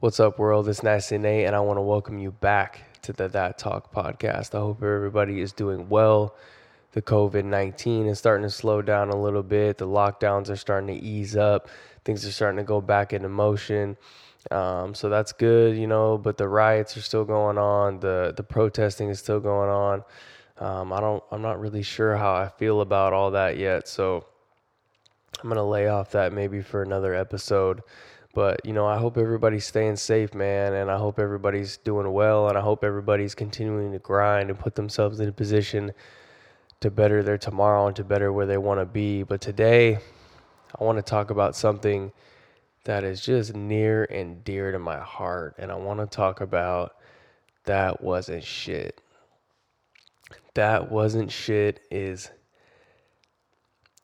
What's up, world? It's Nasty Nate, and I want to welcome you back to the That Talk podcast. I hope everybody is doing well. The COVID 19 is starting to slow down a little bit. The lockdowns are starting to ease up. Things are starting to go back into motion. Um, so that's good, you know, but the riots are still going on. The, the protesting is still going on. Um, I don't, I'm not really sure how I feel about all that yet. So I'm going to lay off that maybe for another episode. But, you know, I hope everybody's staying safe, man. And I hope everybody's doing well. And I hope everybody's continuing to grind and put themselves in a position to better their tomorrow and to better where they want to be. But today, I want to talk about something that is just near and dear to my heart. And I want to talk about that wasn't shit. That wasn't shit is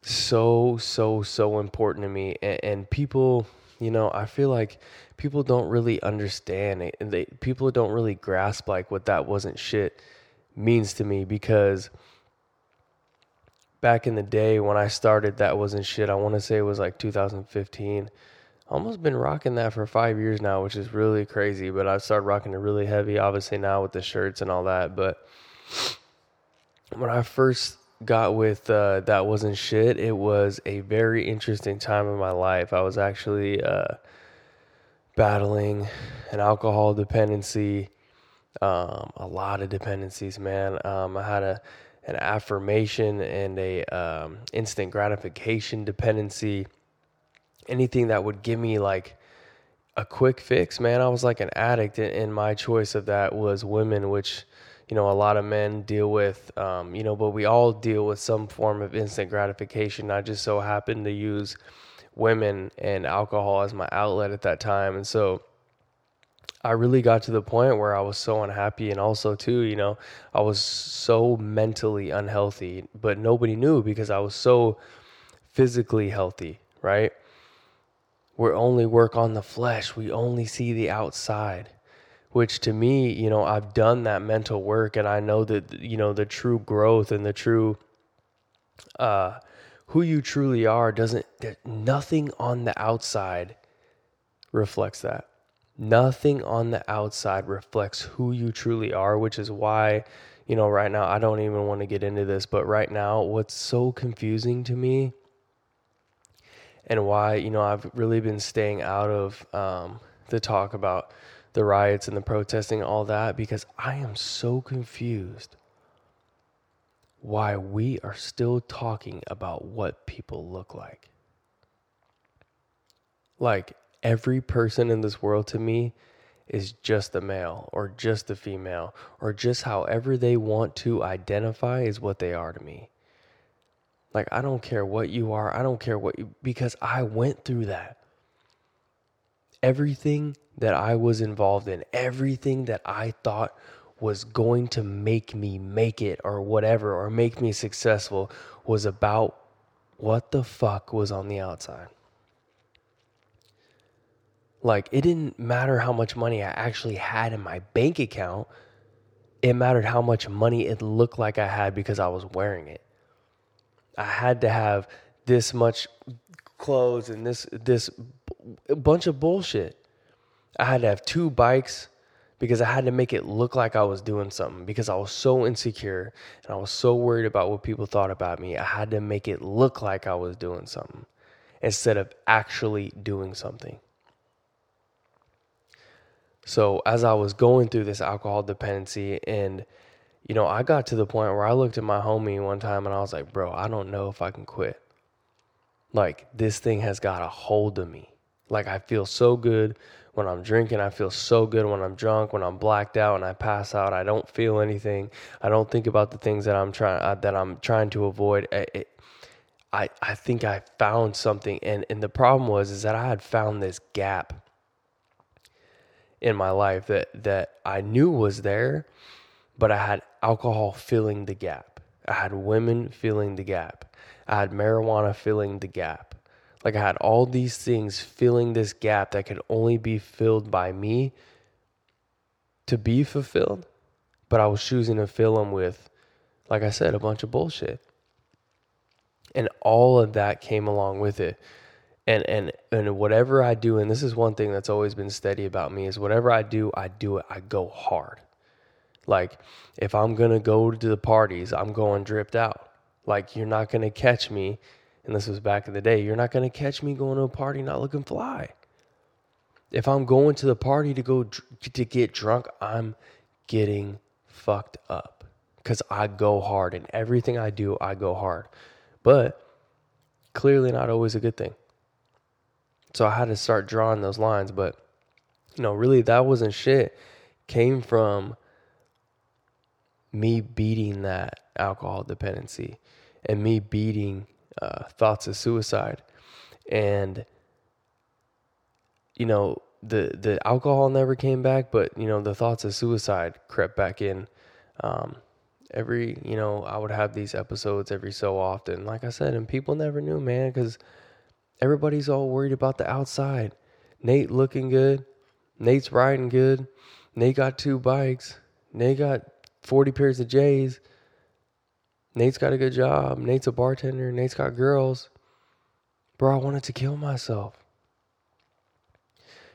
so, so, so important to me. And, and people you know, I feel like people don't really understand it. And they people don't really grasp like what that wasn't shit means to me because back in the day when I started that wasn't shit. I want to say it was like 2015. Almost been rocking that for five years now, which is really crazy. But I started rocking it really heavy, obviously now with the shirts and all that. But when I first got with uh, that wasn't shit. It was a very interesting time in my life. I was actually uh, battling an alcohol dependency, um, a lot of dependencies, man. Um, I had a an affirmation and a um, instant gratification dependency. Anything that would give me like a quick fix, man. I was like an addict, and my choice of that was women, which you know a lot of men deal with um, you know but we all deal with some form of instant gratification. I just so happened to use women and alcohol as my outlet at that time. And so i really got to the point where i was so unhappy and also too you know i was so mentally unhealthy but nobody knew because i was so physically healthy right? We only work on the flesh. We only see the outside which to me, you know, I've done that mental work and I know that, you know, the true growth and the true, uh, who you truly are doesn't, nothing on the outside reflects that. Nothing on the outside reflects who you truly are, which is why, you know, right now, I don't even want to get into this, but right now, what's so confusing to me and why, you know, I've really been staying out of um, the talk about the riots and the protesting, all that, because I am so confused why we are still talking about what people look like. Like every person in this world to me is just a male or just a female or just however they want to identify is what they are to me. Like, I don't care what you are. I don't care what you, because I went through that everything that I was involved in, everything that I thought was going to make me make it or whatever, or make me successful, was about what the fuck was on the outside. Like, it didn't matter how much money I actually had in my bank account. It mattered how much money it looked like I had because I was wearing it. I had to have this much clothes and this this bunch of bullshit. I had to have two bikes because I had to make it look like I was doing something because I was so insecure and I was so worried about what people thought about me. I had to make it look like I was doing something instead of actually doing something. So, as I was going through this alcohol dependency, and you know, I got to the point where I looked at my homie one time and I was like, bro, I don't know if I can quit. Like, this thing has got a hold of me. Like, I feel so good when I'm drinking. I feel so good when I'm drunk, when I'm blacked out and I pass out. I don't feel anything. I don't think about the things that I'm trying uh, that I'm trying to avoid. It, I I think I found something, and and the problem was is that I had found this gap in my life that that I knew was there, but I had alcohol filling the gap. I had women filling the gap. I had marijuana filling the gap. Like I had all these things filling this gap that could only be filled by me to be fulfilled. But I was choosing to fill them with, like I said, a bunch of bullshit. And all of that came along with it. and and and whatever I do, and this is one thing that's always been steady about me is whatever I do, I do it. I go hard. Like if I'm gonna go to the parties, I'm going dripped out. Like you're not gonna catch me, and this was back in the day. You're not gonna catch me going to a party not looking fly. If I'm going to the party to go to get drunk, I'm getting fucked up because I go hard and everything I do, I go hard. But clearly not always a good thing. So I had to start drawing those lines. But, you know, really, that wasn't shit. Came from me beating that alcohol dependency and me beating uh, thoughts of suicide. And, you know, the, the alcohol never came back, but, you know, the thoughts of suicide crept back in. Um, every, you know, I would have these episodes every so often, like I said, and people never knew, man, because everybody's all worried about the outside. Nate looking good. Nate's riding good. Nate got two bikes. Nate got 40 pairs of J's. Nate's got a good job. Nate's a bartender. Nate's got girls. Bro, I wanted to kill myself.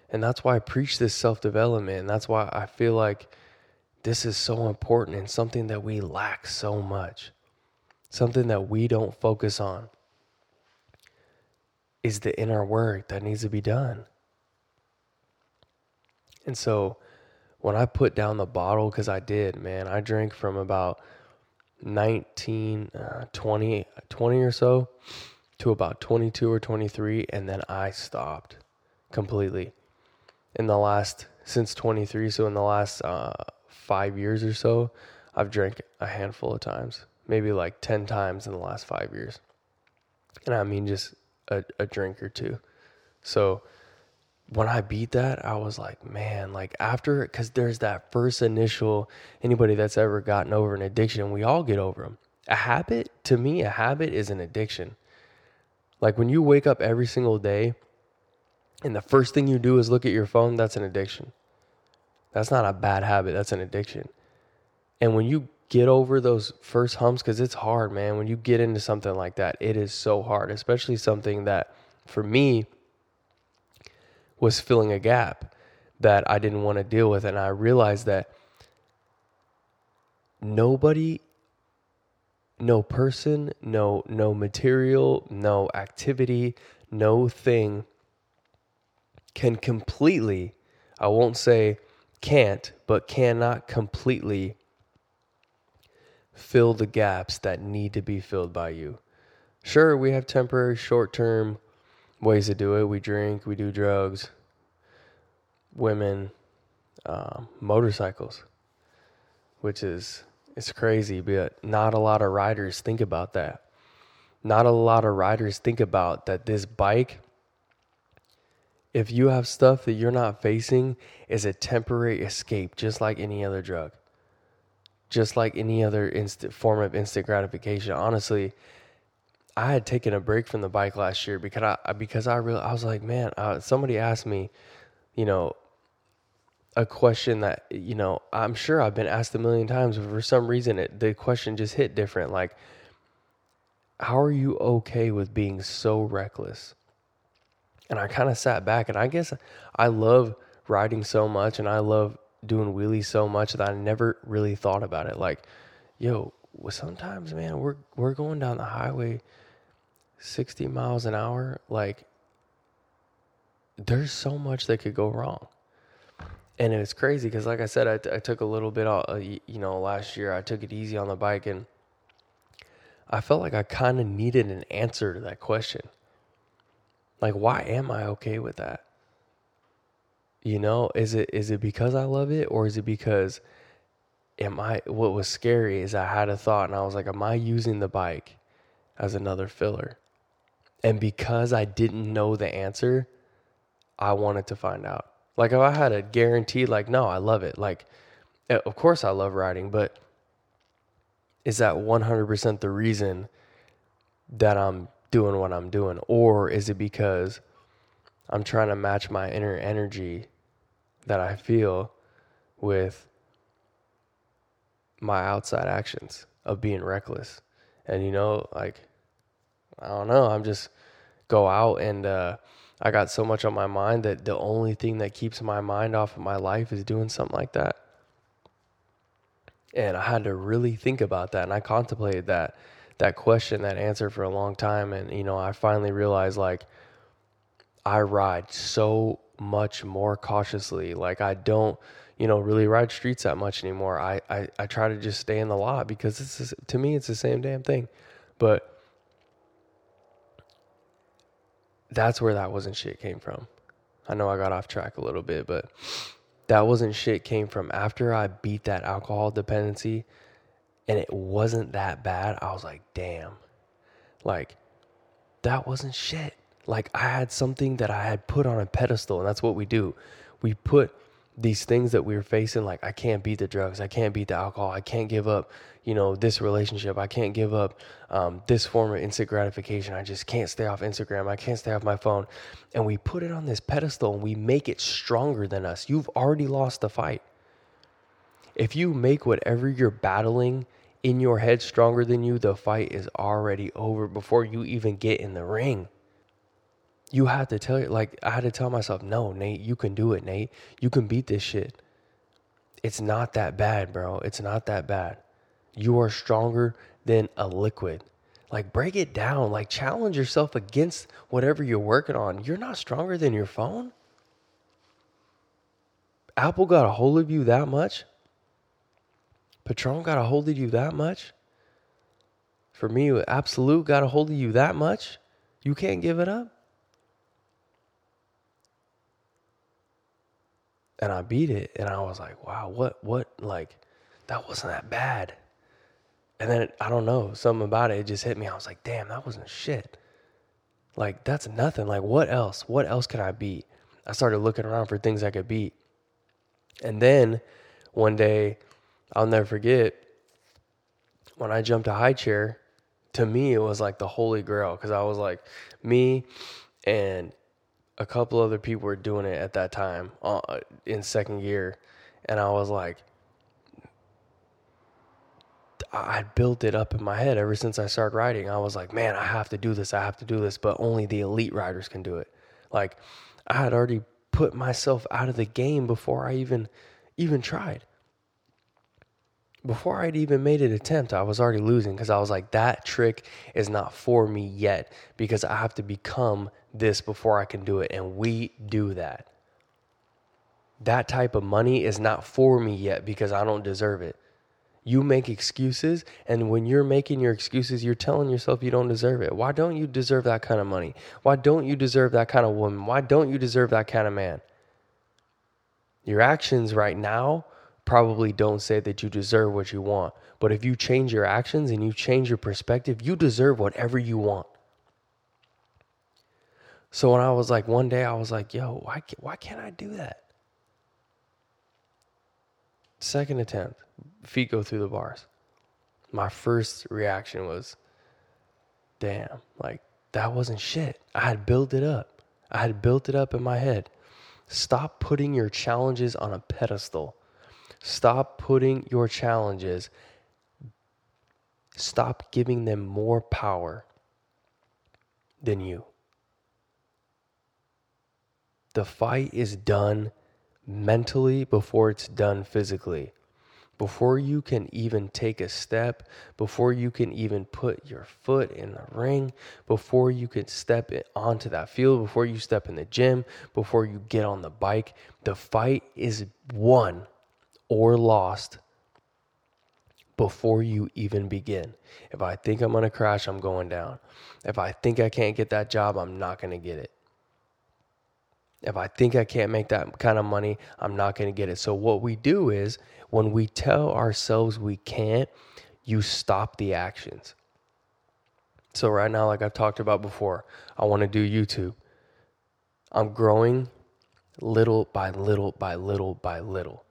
And that's why I preach this self development. And that's why I feel like this is so important and something that we lack so much. Something that we don't focus on is the inner work that needs to be done. And so when I put down the bottle, because I did, man, I drank from about 19, uh, 20, 20 or so to about 22 or 23, and then I stopped completely. In the last, since 23, so in the last uh, five years or so, I've drank a handful of times, maybe like 10 times in the last five years. And I mean, just a, a drink or two. So when I beat that, I was like, man, like after, because there's that first initial, anybody that's ever gotten over an addiction, we all get over them. A habit, to me, a habit is an addiction. Like when you wake up every single day and the first thing you do is look at your phone, that's an addiction. That's not a bad habit, that's an addiction. And when you get over those first humps because it's hard, man. When you get into something like that, it is so hard, especially something that for me was filling a gap that I didn't want to deal with. And I realized that nobody, no person, no, no material, no activity, no thing can completely, I won't say can't, but cannot completely fill the gaps that need to be filled by you. Sure, we have temporary, short term ways to do it. We drink, we do drugs, women, um, motorcycles, which is it's crazy, but not a lot of riders think about that. Not a lot of riders think about that this bike if you have stuff that you're not facing is a temporary escape just like any other drug just like any other instant form of instant gratification. Honestly, I had taken a break from the bike last year because I because I really I was like, man, uh, somebody asked me, you know, a question that you know I'm sure I've been asked a million times, but for some reason it, the question just hit different. Like, how are you okay with being so reckless? And I kind of sat back, and I guess I love riding so much, and I love doing wheelies so much that I never really thought about it. Like, yo, sometimes, man, we're we're going down the highway 60 miles an hour. Like, there's so much that could go wrong. And it's crazy because, like I said, I, t- I took a little bit, uh, you know, last year I took it easy on the bike and I felt like I kind of needed an answer to that question. Like, why am I okay with that? You know, is it is it because I love it or is it because am I what was scary is I had a thought and I was like, am I using the bike as another filler? And because I didn't know the answer, I wanted to find out. Like if I had a guarantee, like, no, I love it. Like, eh, of course I love riding, but is that 100% the reason that I'm doing what I'm doing? Or is it because I'm trying to match my inner energy that I feel with my outside actions of being reckless. And you know, like I don't know, I'm just go out and uh, I got so much on my mind that the only thing that keeps my mind off of my life is doing something like that. And I had to really think about that and I contemplated that that question, that answer for a long time and you know, I finally realized like I ride so much more cautiously. Like I don't, you know, really ride streets that much anymore. I I, I try to just stay in the lot because it's to me it's the same damn thing. But that's where that wasn't shit came from. I know I got off track a little bit, but that wasn't shit came from after I beat that alcohol dependency and it wasn't that bad. I was like, damn, like that wasn't shit. Like I had something that I had put on a pedestal, and that's what we do. We put these things that we were facing, like I can't beat the drugs, I can't beat the alcohol, I can't give up, you know, this relationship, I can't give up um, this form of instant gratification. I just can't stay off Instagram, I can't stay off my phone, and we put it on this pedestal and we make it stronger than us. You've already lost the fight. If you make whatever you're battling in your head stronger than you, the fight is already over before you even get in the ring you have to tell it like I had to tell myself, no, Nate, you can do it, Nate. You can beat this shit. It's not that bad, bro. It's not that bad. You are stronger than a liquid. Like break it down. Like challenge yourself against whatever you're working on. You're not stronger than your phone. Apple got a hold of you that much. Patron got a hold of you that much. For me, Absolut got a hold of you that much. You can't give it up. And I beat it, and I was like, wow, what, what, like, that wasn't that bad. And then I don't know, something about it, it just hit me. I was like, damn, that wasn't shit. Like, that's nothing. Like, what else? What else can I beat? I started looking around for things I could beat. And then one day, I'll never forget when I jumped a high chair. To me, it was like the holy grail because I was like, me and a couple other people were doing it at that time uh, in second year, and I was like, I built it up in my head ever since I started riding. I was like, man, I have to do this. I have to do this, but only the elite riders can do it. Like, I had already put myself out of the game before I even even tried before I'd even made an attempt, I was already losing because I was like, that trick is not for me yet because I have to become this before I can do it. And we do that. That type of money is not for me yet because I don't deserve it. You make excuses, and when you're making your excuses, you're telling yourself you don't deserve it. Why don't you deserve that kind of money? Why don't you deserve that kind of woman? Why don't you deserve that kind of man? Your actions right now probably don't say that you deserve what you want. But if you change your actions and you change your perspective, you deserve whatever you want. So when I was like, one day I was like, yo, why, why can't I do that? Second attempt, feet go through the bars. My first reaction was, damn, like that wasn't shit. I had built it up. I had built it up in my head. Stop putting your challenges on a pedestal. Stop putting your challenges, stop giving them more power than you. The fight is done mentally before it's done physically. Before you can even take a step, before you can even put your foot in the ring, before you can step onto that field, before you step in the gym, before you get on the bike, the fight is won or lost before you even begin. If I think I'm going to crash, I'm going down. If I think I can't get that job, I'm not going to get it. If I think I can't make that kind of money, I'm not going to get it. So, what we do is when we tell ourselves we can't, you stop the actions. So, right now, like I've talked about before, I want to do YouTube. I'm growing little by little by little by little.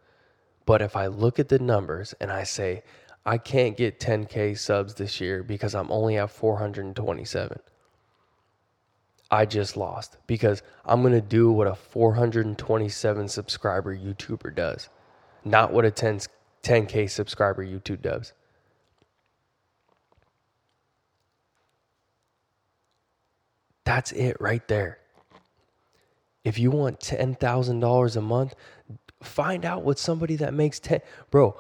But if I look at the numbers and I say, I can't get 10K subs this year because I'm only at 427, I just lost because I'm going to do what a 427 subscriber YouTuber does, not what a 10, 10K subscriber YouTube does. That's it right there. If you want $10,000 a month, find out what somebody that makes 10 bro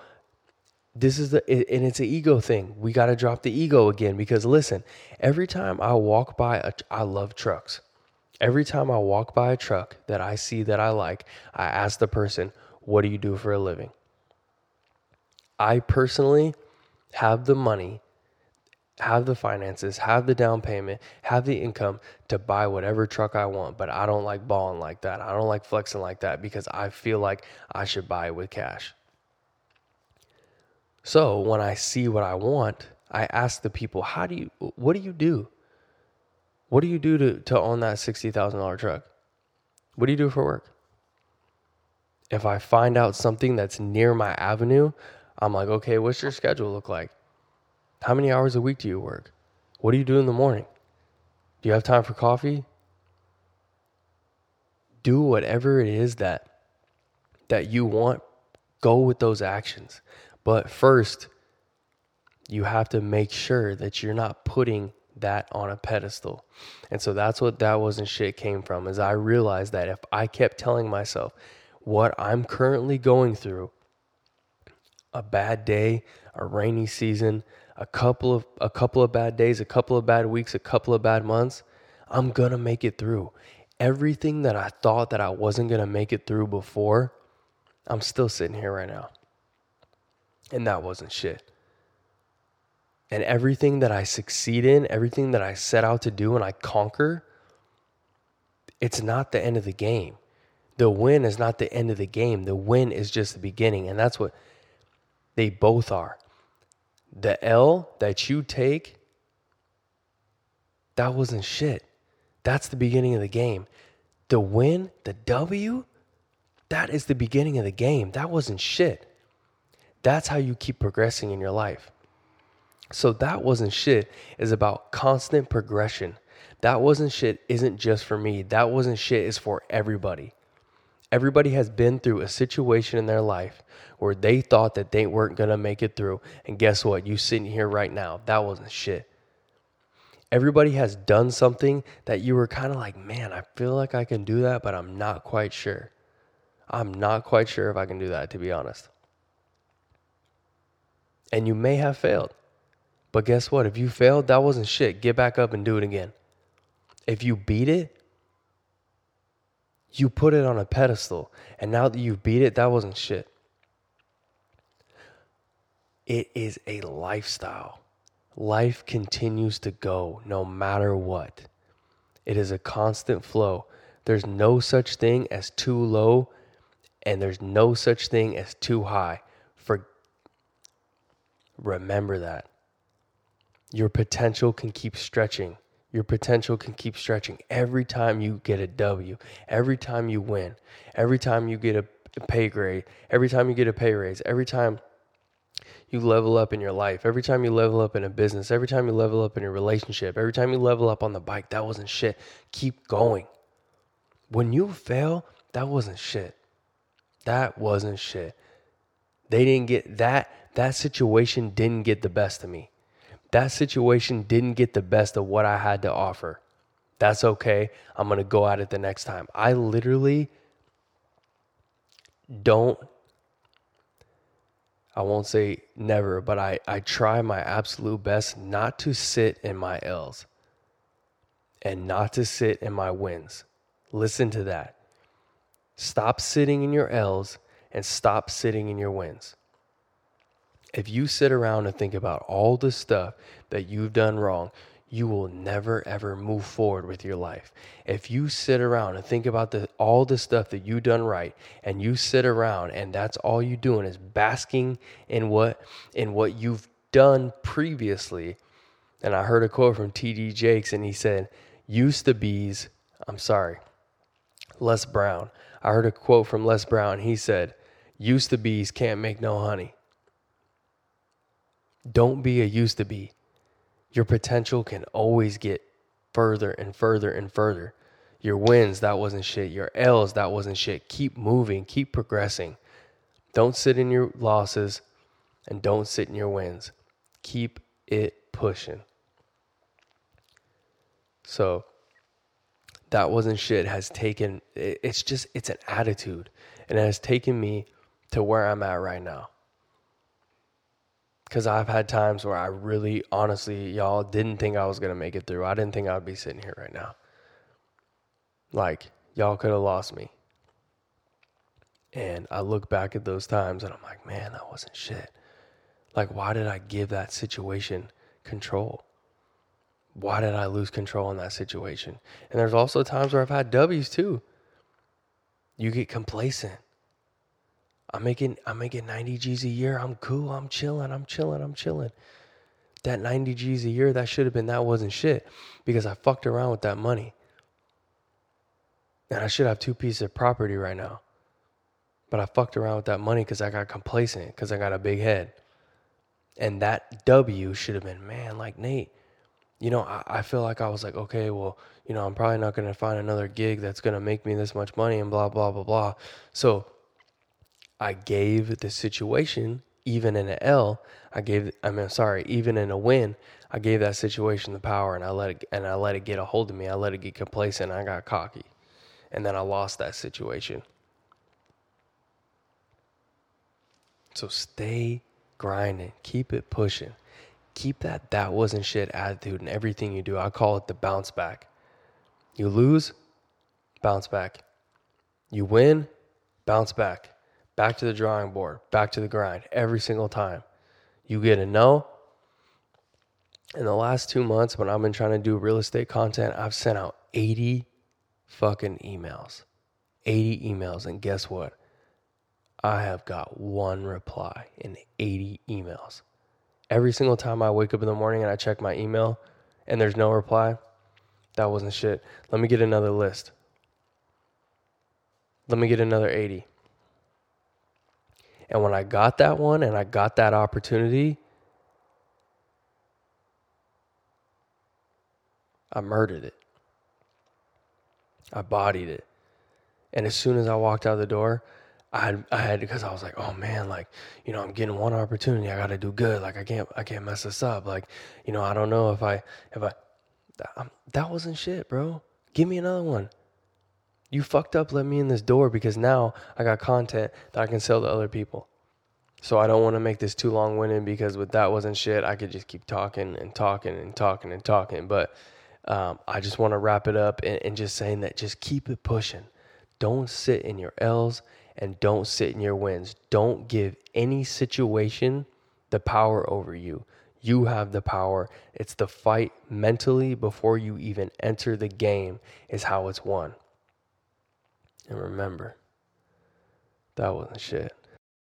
this is the and it's an ego thing. We got to drop the ego again because listen every time i walk by a, i love trucks. Every time i walk by a truck that i see that i like i ask the person what do you do for a living? I personally have the money have the finances, have the down payment, have the income to buy whatever truck I want. But I don't like balling like that. I don't like flexing like that because I feel like I should buy it with cash. So when I see what I want, I ask the people, how do you, what do you do? What do you do to, to own that $60,000 truck? What do you do for work? If I find out something that's near my avenue, I'm like, okay, what's your schedule look like? How many hours a week do you work? What do you do in the morning? Do you have time for coffee? Do whatever it is that that you want. Go with those actions. But first, you have to make sure that you're not putting that on a pedestal. And so that's what that wasn't shit came from is I realized that if I kept telling myself what I'm currently going through, a bad day, a rainy season, a couple of a couple of bad days, a couple of bad weeks, a couple of bad months, I'm going to make it through. Everything that I thought that I wasn't going to make it through before, I'm still sitting here right now. And that wasn't shit. And everything that I succeed in, everything that I set out to do and I conquer, it's not the end of the game. The win is not the end of the game. The win is just the beginning. And that's what they both are the L that you take, that wasn't shit. That's the beginning of the game. The win, the W, that is the beginning of the game. That wasn't shit. That's how you keep progressing in your life. So that wasn't shit is about constant progression. That wasn't shit isn't just for me. That wasn't shit is for everybody. Everybody has been through a situation in their life where they thought that they weren't going to make it through. And guess what? You sitting here right now, that wasn't shit. Everybody has done something that you were kind of like, man, I feel like I can do that, but I'm not quite sure. I'm not quite sure if I can do that, to be honest. And you may have failed. But guess what? If you failed, that wasn't shit. Get back up and do it again. If you beat it, you put it on a pedestal. And now that you've beat it, that wasn't shit. It is a lifestyle. Life continues to go no matter what. It is a constant flow. There's no such thing as too low, and there's no such thing as too high. For remember that. Your potential can keep stretching your potential can keep stretching every time you get a W, every time you win, every time you get a pay grade, every time you get a pay raise, every time you level up in your life, every time you level up in a business, every time you level up in a relationship, every time you level up on the bike, that wasn't shit. Keep going. When you fail, that wasn't shit. That wasn't shit. They didn't get that, that situation didn't get the best of me that situation didn't get the best of what I had to offer. That's okay. I'm going to go at it the next time. I literally don't, I won't say never, but I, I try my absolute best not to sit in my L's and not to sit in my wins. Listen to that. Stop sitting in your L's and stop sitting in your wins if you sit around and think about all the stuff that you've done wrong, you will never ever move forward with your life. If you sit around and think about the all the stuff that you've done right and you sit around and that's all you doing is basking in what in what you've done previously. And I heard a quote from TD Jakes and he said, "Used to bees, I'm sorry, Les Brown. I heard a quote from Les Brown. He said, "Used to bees can't make no honey." Don't be a used to be. Your potential can always get further and further and further. Your wins, that wasn't shit. Your L's, that wasn't shit. Keep moving, keep progressing. Don't sit in your losses and don't sit in your wins. Keep it pushing. So, that wasn't shit has taken it's just it's an attitude and it has taken me to where I'm at right now. Cuz I've had times where I really honestly y'all didn't think I was going to make it through. I didn't think I'd be sitting here right now. Like y'all could have lost me. And I look back at those times and I'm like, man, that wasn't shit. Like, why did I give that situation control? Why did I lose control in that situation? And there's also times where I've had W's too. You get complacent. I'm making I'm making 90 G's a year. I'm cool. I'm chilling. I'm chilling. I'm chilling. That 90 G's a year, that should have been that wasn't shit because I fucked around with that money. And I should have two pieces of property right now. But I fucked around with that money because I got complacent, because I got a big head. And that W should have been, man, like Nate, you know, I, I feel like I was like, okay, well, you know, I'm probably not going to find another gig that's going to make me this much money and blah, blah, blah, blah. So I gave the situation, even in an L, I gave, I mean, sorry, even in a win, I gave that situation the power and I let it, and I let it get a hold of me. I let it get complacent. I got cocky and then I lost that situation. So stay grinding, keep it pushing. Keep that that wasn't shit attitude in everything you do. I call it the bounce back. You lose, bounce back. You win, bounce back. Back to the drawing board, back to the grind every single time. You get a no. In the last two months, when I've been trying to do real estate content, I've sent out 80 fucking emails. 80 emails. And guess what? I have got one reply in 80 emails. Every single time I wake up in the morning and I check my email and there's no reply, that wasn't shit. Let me get another list. Let me get another 80. And when I got that one and I got that opportunity, I murdered it. I bodied it. And as soon as I walked out the door, I had, I had because I was like, oh man, like you know, I'm getting one opportunity. I got to do good. Like I can't I can't mess this up. Like you know, I don't know if I if I that, that wasn't shit, bro. Give me another one. You fucked up. Let me in this door because now I got content that I can sell to other people. So I don't want to make this too long winded because with that wasn't shit. I could just keep talking and talking and talking and talking, but um, I just want to wrap it up and, and just saying that just keep it pushing. Don't sit in your L's and don't sit in your wins. Don't give any situation the power over you. You have the power. It's the fight mentally before you even enter the game, is how it's won. And remember, that wasn't shit.